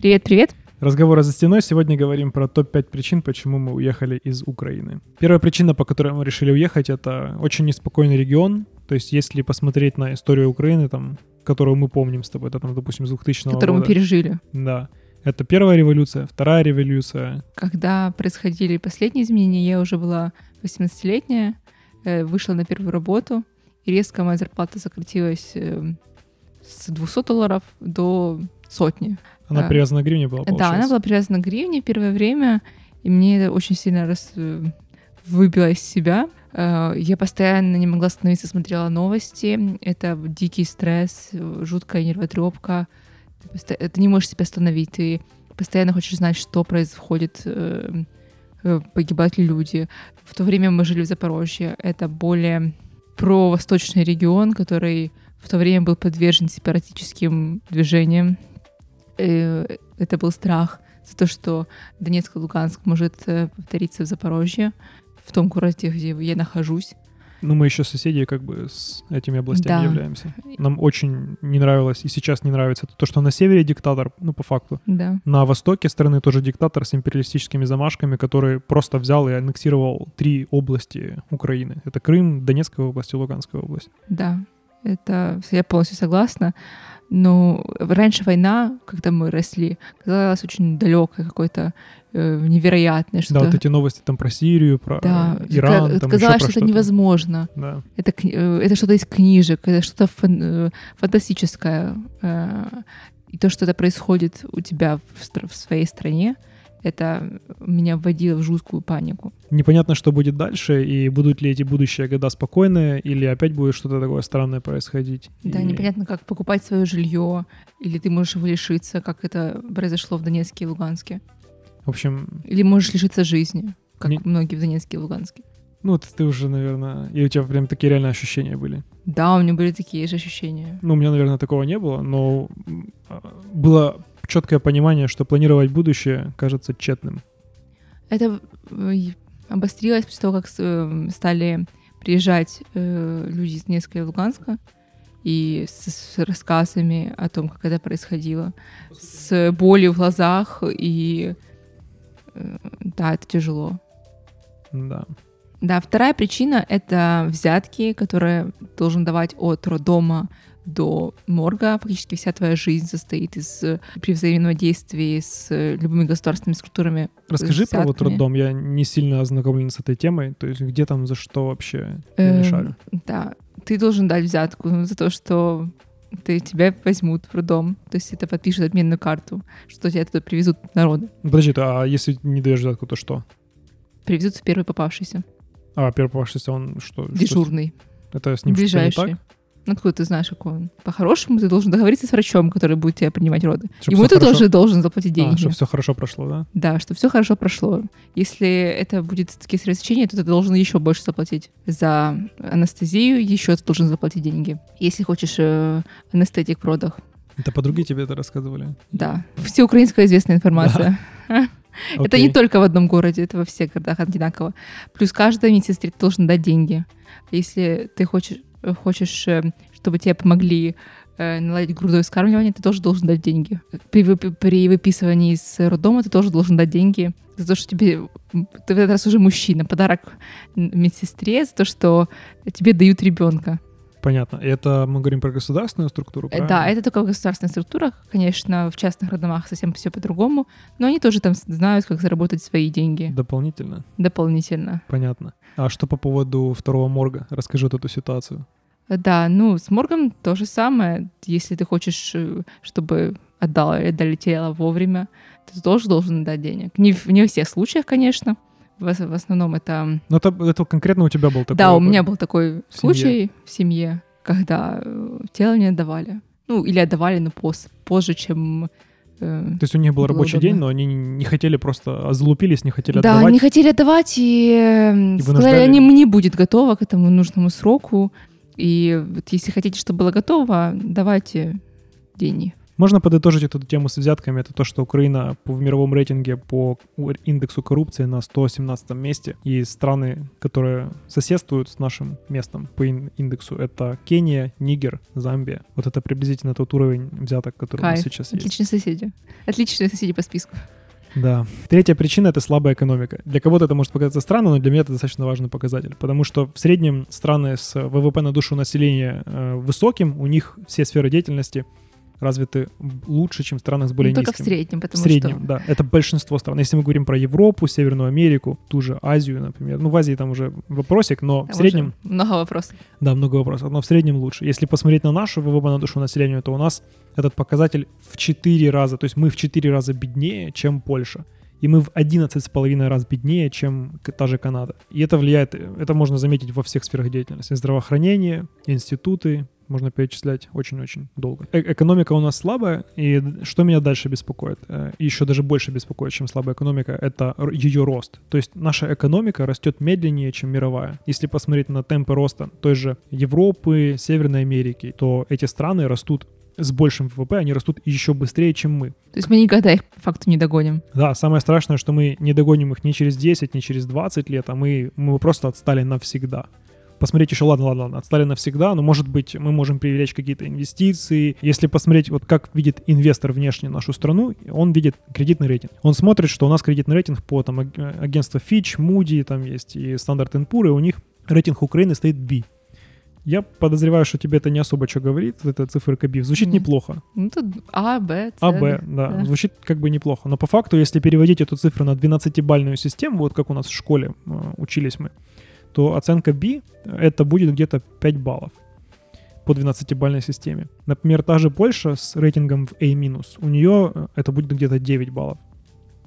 Привет, привет. Разговоры за стеной. Сегодня говорим про топ-5 причин, почему мы уехали из Украины. Первая причина, по которой мы решили уехать, это очень неспокойный регион. То есть, если посмотреть на историю Украины, там, которую мы помним с тобой, это, там, допустим, с 2000 Которую года. мы пережили. Да. Это первая революция, вторая революция. Когда происходили последние изменения, я уже была 18-летняя, э, вышла на первую работу, и резко моя зарплата сократилась э, с 200 долларов до сотни. Она А, привязана к гривне была, Да, она получается? была привязана к гривне первое время, и мне это очень сильно раз, э, выбило из себя. Э, Я постоянно не могла остановиться, смотрела новости. Это дикий стресс, э, жуткая нервотрепка. Ты, посто- ты не можешь себя остановить, ты постоянно хочешь знать, что происходит, э, э, погибают ли люди. В то время мы жили в Запорожье. Это более провосточный регион, который в то время был подвержен сепаратическим движениям. Э, Это был страх за то, что Донецк и Луганск может э, повториться в Запорожье, в том городе, где я нахожусь. Ну, мы еще соседи как бы с этими областями Да. являемся. Нам очень не нравилось, и сейчас не нравится то, что на севере диктатор, ну, по факту. Да. На востоке страны тоже диктатор с империалистическими замашками, который просто взял и аннексировал три области Украины. Это Крым, Донецкая область и Луганская область. Да, это я полностью согласна. Но раньше война, когда мы росли, казалась очень далекой, какой-то э, невероятной. Да, Что-то... вот эти новости там про Сирию, про Да, э, Иран, ка- там казалось, что это невозможно. Да. Это, э, это что-то из книжек, это что-то фан- фантастическое. э, И то, что это происходит у тебя в, в своей стране, это меня вводило в жуткую панику. Непонятно, что будет дальше, и будут ли эти будущие года спокойные, или опять будет что-то такое странное происходить. Да, И- непонятно, как покупать свое жилье, или ты можешь его лишиться, как это произошло в Донецке и Луганске. В общем, Или можешь лишиться жизни, как Не- многие в Донецке и Луганске. Ну, вот ты уже, наверное... И у тебя прям такие реальные ощущения были. Да, у меня были такие же ощущения. Ну, у меня, наверное, такого не было, но а, было четкое понимание, что планировать будущее кажется тщетным. Это э, обострилось после того, как э, стали приезжать э, люди из Донецка и Луганска и с, с рассказами о том, как это происходило, с болью в глазах, и да, это тяжело. Да. Да, вторая причина — это взятки, которые должен давать от роддома до морга. Фактически вся твоя жизнь состоит из при взаимодействии с любыми государственными структурами. Расскажи про вот взятками. роддом. Я не сильно ознакомлен с этой темой. То есть где там, за что вообще? Я Эм, не шарю. Да, ты должен дать взятку за то, что ты, тебя возьмут в роддом. То есть это подпишут обменную карту, что тебя туда привезут народы. Подожди, а если не даешь взятку, то что? Привезут в первый попавшийся. А, первый попавшийся, он что? что Дежурный. это с ним что-то не ближайший. так? Ну, откуда ты знаешь, какой он? По-хорошему, ты должен договориться с врачом, который будет тебя принимать роды. Чтоб Ему ты хорошо- тоже должен заплатить деньги. А, чтобы все хорошо прошло, да? Да, что все хорошо прошло. Если это будет такие средоточения, то ты должен еще больше заплатить за анестезию, еще ты должен заплатить деньги. Если хочешь э, анестетик в родах. Это подруги тебе это рассказывали? Да, всеукраинская известная информация. Это не только в одном городе, это во всех городах одинаково. Плюс каждой медсестре ты должен дать деньги. Если ты хочешь, хочешь э, чтобы тебе помогли э, наладить грудное вскармливание, ты тоже должен дать деньги. При, при выписывании из роддома ты тоже должен дать деньги за то, что тебе... Ты в этот раз уже мужчина. Подарок медсестре за то, что тебе дают ребенка. Понятно. Это мы говорим про государственную структуру, Э, правильно? Да, это только в государственных структурах. Конечно, в частных роддомах совсем все по-другому, но они тоже там знают, как заработать свои деньги Дополнительно. дополнительно. Понятно. А что по поводу второго морга? Расскажи вот эту ситуацию. Да, ну, с моргом то же самое. Если ты хочешь, э, чтобы отдала или долетела вовремя, ты тоже должен дать денег. Не, в- не во всех случаях, конечно. В, ос- в основном это... Ну, это, это конкретно у тебя был такой да, у меня был такой В случай в семье, когда э, тело не отдавали. Ну, или отдавали, но поз- позже, чем... э, То есть у них был рабочий удобно. день, но они не хотели просто, а залупились, не хотели Да, отдавать. не хотели отдавать, и, э, И сказали, они не будет готово к этому нужному сроку. И вот если хотите, чтобы было готово, давайте деньги. Можно подытожить эту тему с взятками. Это то, что Украина в мировом рейтинге по индексу коррупции на 117 месте. И страны, которые соседствуют с нашим местом по индексу, это Кения, Нигер, Замбия. Вот это приблизительно тот уровень взяток, который Кайф. у нас сейчас есть. Отличные соседи. Отличные соседи по списку. Да. Третья причина — это слабая экономика. Для кого-то это может показаться странно, но для меня это достаточно важный показатель, потому что в среднем страны с ВВП на душу населения э, высоким, у них все сферы деятельности — развиты лучше, чем в странах с более ну, низким. Только в среднем, потому В среднем, что... да. Это большинство стран. Если мы говорим про Европу, Северную Америку, ту же Азию, например. Ну, в Азии там уже вопросик, но там в среднем... Много вопросов. Да, много вопросов, но в среднем лучше. Если посмотреть на нашу ВВП на душу населения, то у нас этот показатель в 4 раза, то есть мы в 4 раза беднее, чем Польша. И мы в 11,5 раз беднее, чем та же Канада. И это влияет, это можно заметить во всех сферах деятельности. Здравоохранение, институты, можно перечислять очень-очень долго. Э экономика у нас слабая, и что меня дальше беспокоит, э еще даже больше беспокоит, чем слабая экономика, это ее рост. То есть наша экономика растет медленнее, чем мировая. Если посмотреть на темпы роста той же Европы, Северной Америки, то эти страны растут с большим ВВП, они растут еще быстрее, чем мы. То есть мы никогда их по факту не догоним. Да, самое страшное, что мы не догоним их ни через 10, ни через 20 лет, а мы, мы просто отстали навсегда посмотреть еще, ладно, ладно, ладно, отстали навсегда, но, может быть, мы можем привлечь какие-то инвестиции. Если посмотреть, вот как видит инвестор внешне нашу страну, он видит кредитный рейтинг. Он смотрит, что у нас кредитный рейтинг по там, агентству Fitch, Moody, там есть и Standard Poor's, и у них рейтинг Украины стоит B. Я подозреваю, что тебе это не особо что говорит, эта циферка B. Звучит mm. неплохо. Ну, тут А, Б, С. А, Б, да. да. Звучит как бы неплохо. Но по факту, если переводить эту цифру на 12-бальную систему, вот как у нас в школе э, учились мы, то оценка B это будет где-то 5 баллов по 12-бальной системе. Например, та же Польша с рейтингом в A-, у нее э, это будет где-то 9 баллов.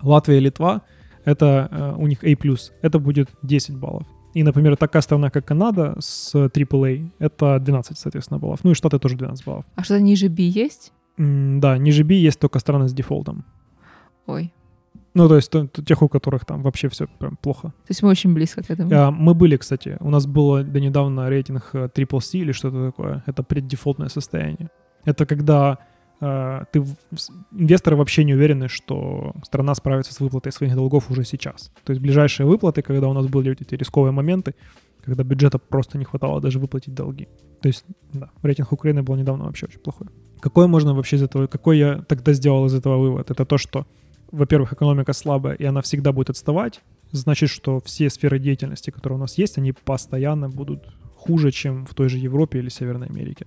Латвия и Литва, это э, у них A+, это будет 10 баллов. И, например, такая страна, как Канада с AAA, это 12, соответственно, баллов. Ну и Штаты тоже 12 баллов. А что-то ниже B есть? М- да, ниже B есть только страны с дефолтом. Ой, ну, то есть то, то, тех, у которых там вообще все прям плохо. То есть мы очень близко к этому. А, мы были, кстати. У нас было до недавно рейтинг э, Triple C или что-то такое. Это преддефолтное состояние. Это когда э, ты инвесторы вообще не уверены, что страна справится с выплатой своих долгов уже сейчас. То есть ближайшие выплаты, когда у нас были эти рисковые моменты, когда бюджета просто не хватало даже выплатить долги. То есть, да, рейтинг Украины был недавно вообще очень плохой. Какой можно вообще из этого, какой я тогда сделал из этого вывод? Это то, что во-первых, экономика слабая, и она всегда будет отставать, значит, что все сферы деятельности, которые у нас есть, они постоянно будут хуже, чем в той же Европе или Северной Америке.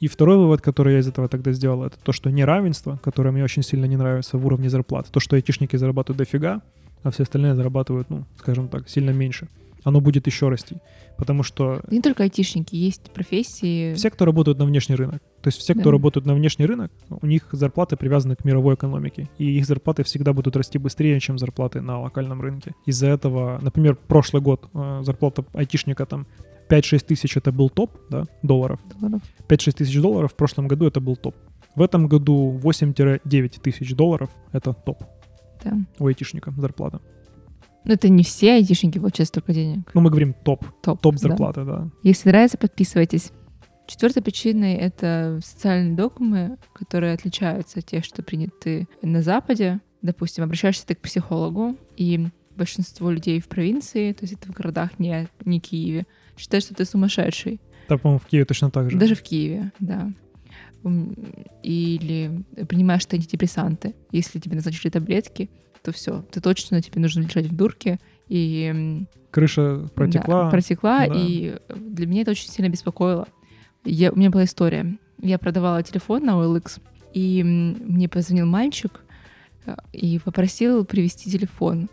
И второй вывод, который я из этого тогда сделал, это то, что неравенство, которое мне очень сильно не нравится в уровне зарплат, то, что айтишники зарабатывают дофига, а все остальные зарабатывают, ну, скажем так, сильно меньше – оно будет еще расти. Потому что... Не только айтишники, есть профессии... Все, кто работают на внешний рынок. То есть все, кто да. работают на внешний рынок, у них зарплаты привязаны к мировой экономике. И их зарплаты всегда будут расти быстрее, чем зарплаты на локальном рынке. Из-за этого, например, прошлый год э, зарплата айтишника там 5-6 тысяч это был топ, да, долларов. долларов. 5-6 тысяч долларов в прошлом году это был топ. В этом году 8-9 тысяч долларов это топ. Да. У айтишника зарплата. Ну, это не все айтишники получают столько денег. Ну, мы говорим топ. Топ, топ зарплаты, да. да. Если нравится, подписывайтесь. Четвертой причиной — это социальные догмы, которые отличаются от тех, что приняты на Западе. Допустим, обращаешься ты к психологу, и большинство людей в провинции, то есть это в городах, не, не Киеве, считают, что ты сумасшедший. Да, по-моему, в Киеве точно так же. Даже в Киеве, да. Или принимаешь ты антидепрессанты. Если тебе назначили таблетки, то все, ты точно, тебе нужно лежать в дурке, и... Крыша протекла. Да, протекла, да. и для меня это очень сильно беспокоило. Я, у меня была история. Я продавала телефон на OLX, и мне позвонил мальчик э, и попросил привезти телефон.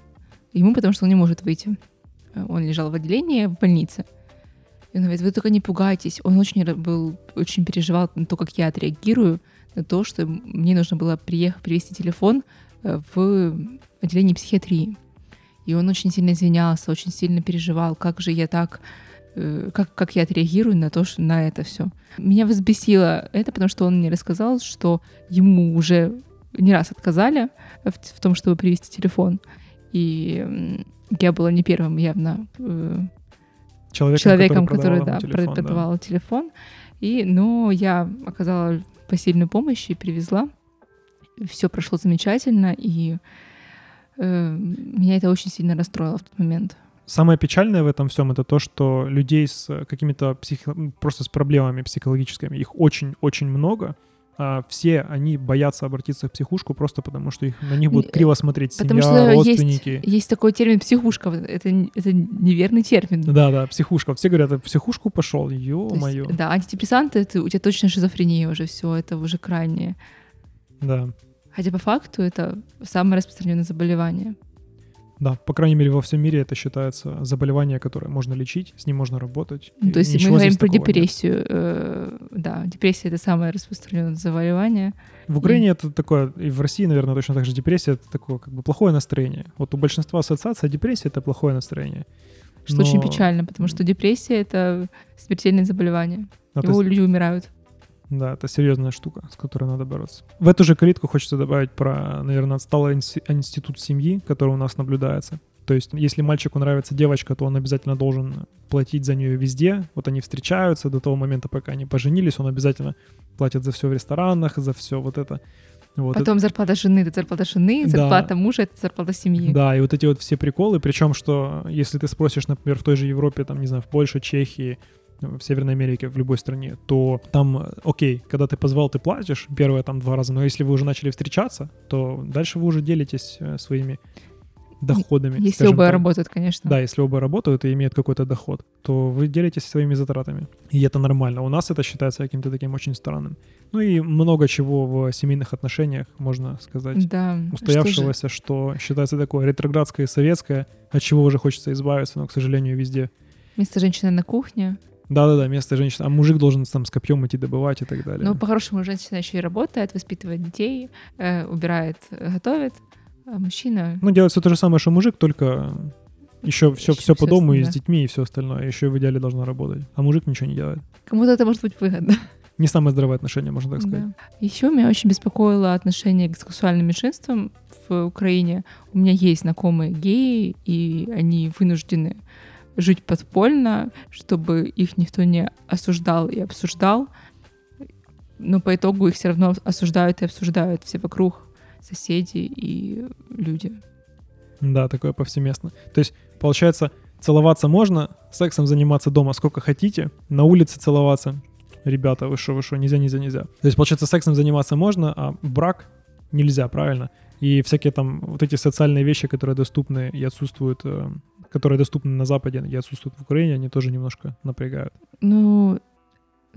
Ему, потому что он не может выйти. Он лежал в отделении в больнице. И он говорит, вы только не пугайтесь. Он очень был, очень переживал на то, как я отреагирую, на то, что мне нужно было приехать, привезти телефон в отделении психиатрии. И он очень сильно извинялся, очень сильно переживал, как же я так, э, как, как я отреагирую на то, что на это все. Меня взбесило это, потому что он мне рассказал, что ему уже не раз отказали в, в том, чтобы привести телефон. И я была не первым явно э, человеком, человеком который, который да, телефон, продавал да. телефон. И, но я оказала посильную помощь и привезла. Все прошло замечательно, и э, меня это очень сильно расстроило в тот момент. Самое печальное в этом всем это то, что людей с какими-то психо... просто с проблемами психологическими, их очень-очень много, а все они боятся обратиться в психушку просто потому, что их, на них будут криво смотреть семья, потому что родственники. Есть, есть такой термин психушка, это, это неверный термин. Да, да, психушка. Все говорят, в психушку пошел, ё-моё. Да, антидепрессанты, это, у тебя точно шизофрения уже все, это уже крайнее. Да. Хотя по факту это самое распространенное заболевание. Да, по крайней мере, во всем мире это считается заболевание, которое можно лечить, с ним можно работать. Ну, то есть мы говорим про депрессию. Э, да, депрессия — это самое распространенное заболевание. В Украине и... это такое, и в России, наверное, точно так же депрессия — это такое как бы плохое настроение. Вот у большинства ассоциаций депрессия — это плохое настроение. Что Но... очень печально, потому что депрессия — это смертельное заболевание. А Его есть... люди умирают. Да, это серьезная штука, с которой надо бороться. В эту же калитку хочется добавить про, наверное, отсталый институт семьи, который у нас наблюдается. То есть, если мальчику нравится девочка, то он обязательно должен платить за нее везде. Вот они встречаются до того момента, пока они поженились, он обязательно платит за все в ресторанах, за все вот это. Вот Потом это... зарплата жены, это зарплата жены, зарплата да. мужа, это зарплата семьи. Да, и вот эти вот все приколы, причем что если ты спросишь, например, в той же Европе, там, не знаю, в Польше, Чехии, в Северной Америке, в любой стране, то там, окей, когда ты позвал, ты платишь первые там два раза, но если вы уже начали встречаться, то дальше вы уже делитесь э, своими доходами. Если оба так. работают, конечно. Да, если оба работают и имеют какой-то доход, то вы делитесь своими затратами. И это нормально. У нас это считается каким-то таким очень странным. Ну и много чего в семейных отношениях, можно сказать, да. устоявшегося, что, что считается такое ретроградское и советское, от чего уже хочется избавиться, но, к сожалению, везде. Место женщины на кухне, да-да-да, место женщины. А мужик должен там с копьем идти добывать и так далее. Ну, по-хорошему, женщина еще и работает, воспитывает детей, э, убирает, готовит, а мужчина... Ну, делает все то же самое, что мужик, только еще все, еще все по дому и с детьми и все остальное. Еще в идеале должна работать. А мужик ничего не делает. Кому-то это может быть выгодно. Не самое здоровое отношение, можно так сказать. Да. Еще меня очень беспокоило отношение к сексуальным меньшинствам в Украине. У меня есть знакомые геи, и они вынуждены жить подпольно, чтобы их никто не осуждал и обсуждал. Но по итогу их все равно осуждают и обсуждают все вокруг, соседи и люди. Да, такое повсеместно. То есть, получается, целоваться можно, сексом заниматься дома сколько хотите, на улице целоваться. Ребята, вы что, вы что, нельзя, нельзя, нельзя. То есть, получается, сексом заниматься можно, а брак нельзя, правильно? И всякие там вот эти социальные вещи, которые доступны и отсутствуют э, которые доступны на Западе и отсутствуют в Украине, они тоже немножко напрягают. Ну,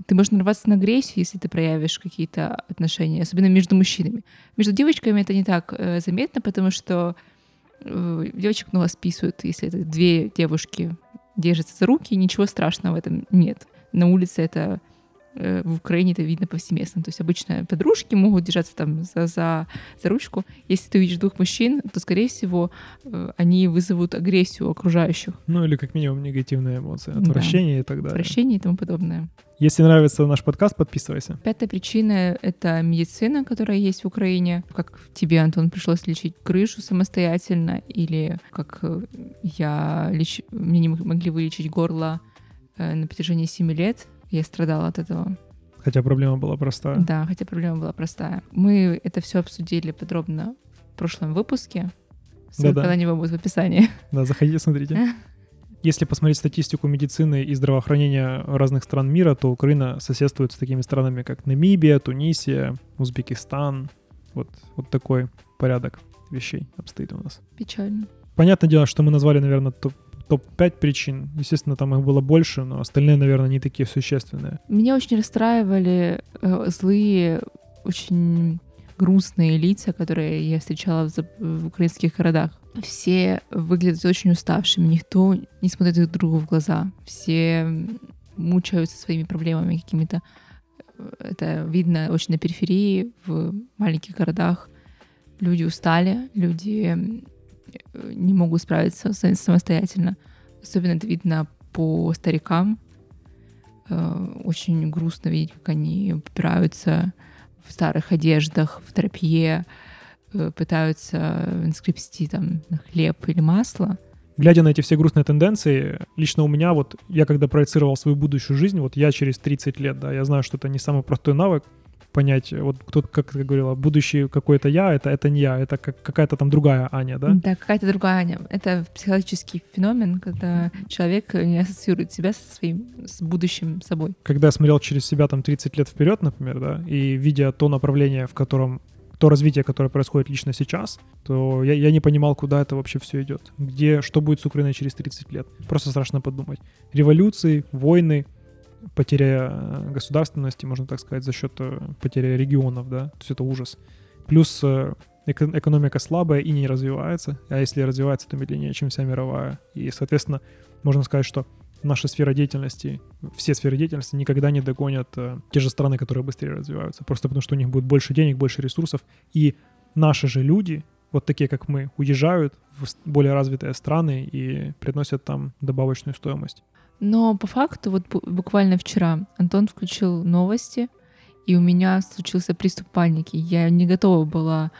ты можешь нарваться на агрессию, если ты проявишь какие-то отношения, особенно между мужчинами. Между девочками это не так э, заметно, потому что э, девочек много списывают, если это две девушки держатся за руки, ничего страшного в этом нет. На улице это в Украине это видно повсеместно. То есть обычно подружки могут держаться там за, за, за ручку. Если ты увидишь двух мужчин, то, скорее всего, э, они вызовут агрессию окружающих. Ну или как минимум негативные эмоции, отвращение да. и так далее. Отвращение и тому подобное. Если нравится наш подкаст, подписывайся. Пятая причина — это медицина, которая есть в Украине. Как тебе, Антон, пришлось лечить крышу самостоятельно, или как э, я леч... мне не могли вылечить горло на протяжении 7 лет, я страдала от этого. Хотя проблема была простая. Да, хотя проблема была простая. Мы это все обсудили подробно в прошлом выпуске. Ссылка Да-да. на него будет в описании. Да, заходите, смотрите. Если посмотреть статистику медицины и здравоохранения разных стран мира, то Украина соседствует с такими странами, как Намибия, Тунисия, Узбекистан. Вот, вот такой порядок вещей обстоит у нас. Печально. Понятное дело, что мы назвали, наверное, топ топ-5 причин. Естественно, там их было больше, но остальные, наверное, не такие существенные. Меня очень расстраивали э, злые, очень грустные лица, которые я встречала в, в украинских городах. Все выглядят очень уставшими, никто не смотрит друг другу в глаза. Все мучаются своими проблемами какими-то. Это видно очень на периферии, в маленьких городах. Люди устали, люди не могут справиться самостоятельно. Особенно это видно по старикам. Э, очень грустно видеть, как они попираются в старых одеждах, в тропье, э, пытаются скрепсти там хлеб или масло. Глядя на эти все грустные тенденции, лично у меня вот, я когда проецировал свою будущую жизнь, вот я через 30 лет, да, я знаю, что это не самый простой навык, понять, вот кто, как ты говорила, будущий какой-то я, это, это не я, это как, какая-то там другая Аня, да? Да, какая-то другая Аня. Это психологический феномен, когда человек не ассоциирует себя со своим, с будущим собой. Когда я смотрел через себя там 30 лет вперед, например, да, и видя то направление, в котором то развитие, которое происходит лично сейчас, то я, я не понимал, куда это вообще все идет. Где, что будет с Украиной через 30 лет. Просто страшно подумать. Революции, войны, потеря э, государственности, можно так сказать, за счет э, потери регионов, да, то есть это ужас. Плюс э, экономика слабая и не развивается, а если развивается, то медленнее, чем вся мировая. И, соответственно, можно сказать, что наша сфера деятельности, все сферы деятельности никогда не догонят те же страны, которые быстрее развиваются. Просто потому, что у них будет больше денег, больше ресурсов. И наши же люди, вот такие как мы, уезжают в более развитые страны и приносят там добавочную стоимость. Но по факту, вот буквально вчера Антон включил новости, и у меня случился приступ паники. Я не готова была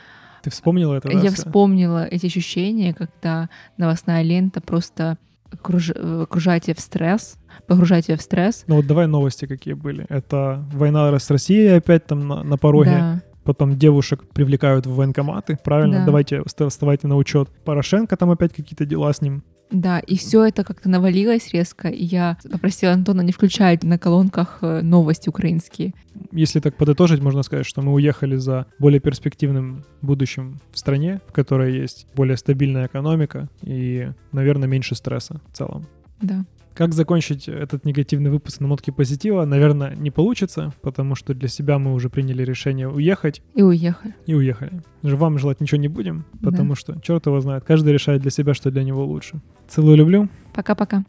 ты вспомнила это? Я вспомнила эти ощущения, когда новостная лента просто окруж... окружает тебя в стресс, погружает тебя в стресс. Ну вот давай новости какие были. Это война с Россией опять там на, на пороге. Да. Потом девушек привлекают в военкоматы, правильно? Да. Давайте вставайте на учет. Порошенко там опять какие-то дела с ним. Да, и все это как-то навалилось резко, и я попросила Антона не включать на колонках э, новости украинские. Если так подытожить, можно сказать, что мы уехали за более перспективным будущим в стране, в которой есть более стабильная экономика и, наверное, меньше стресса в целом. Да. Как закончить этот негативный выпуск на нотке позитива, наверное, не получится, потому что для себя мы уже приняли решение уехать. И уехали. И уехали. Вам желать ничего не будем, потому да. что черт его знает. Каждый решает для себя, что для него лучше. Целую, люблю. Пока-пока.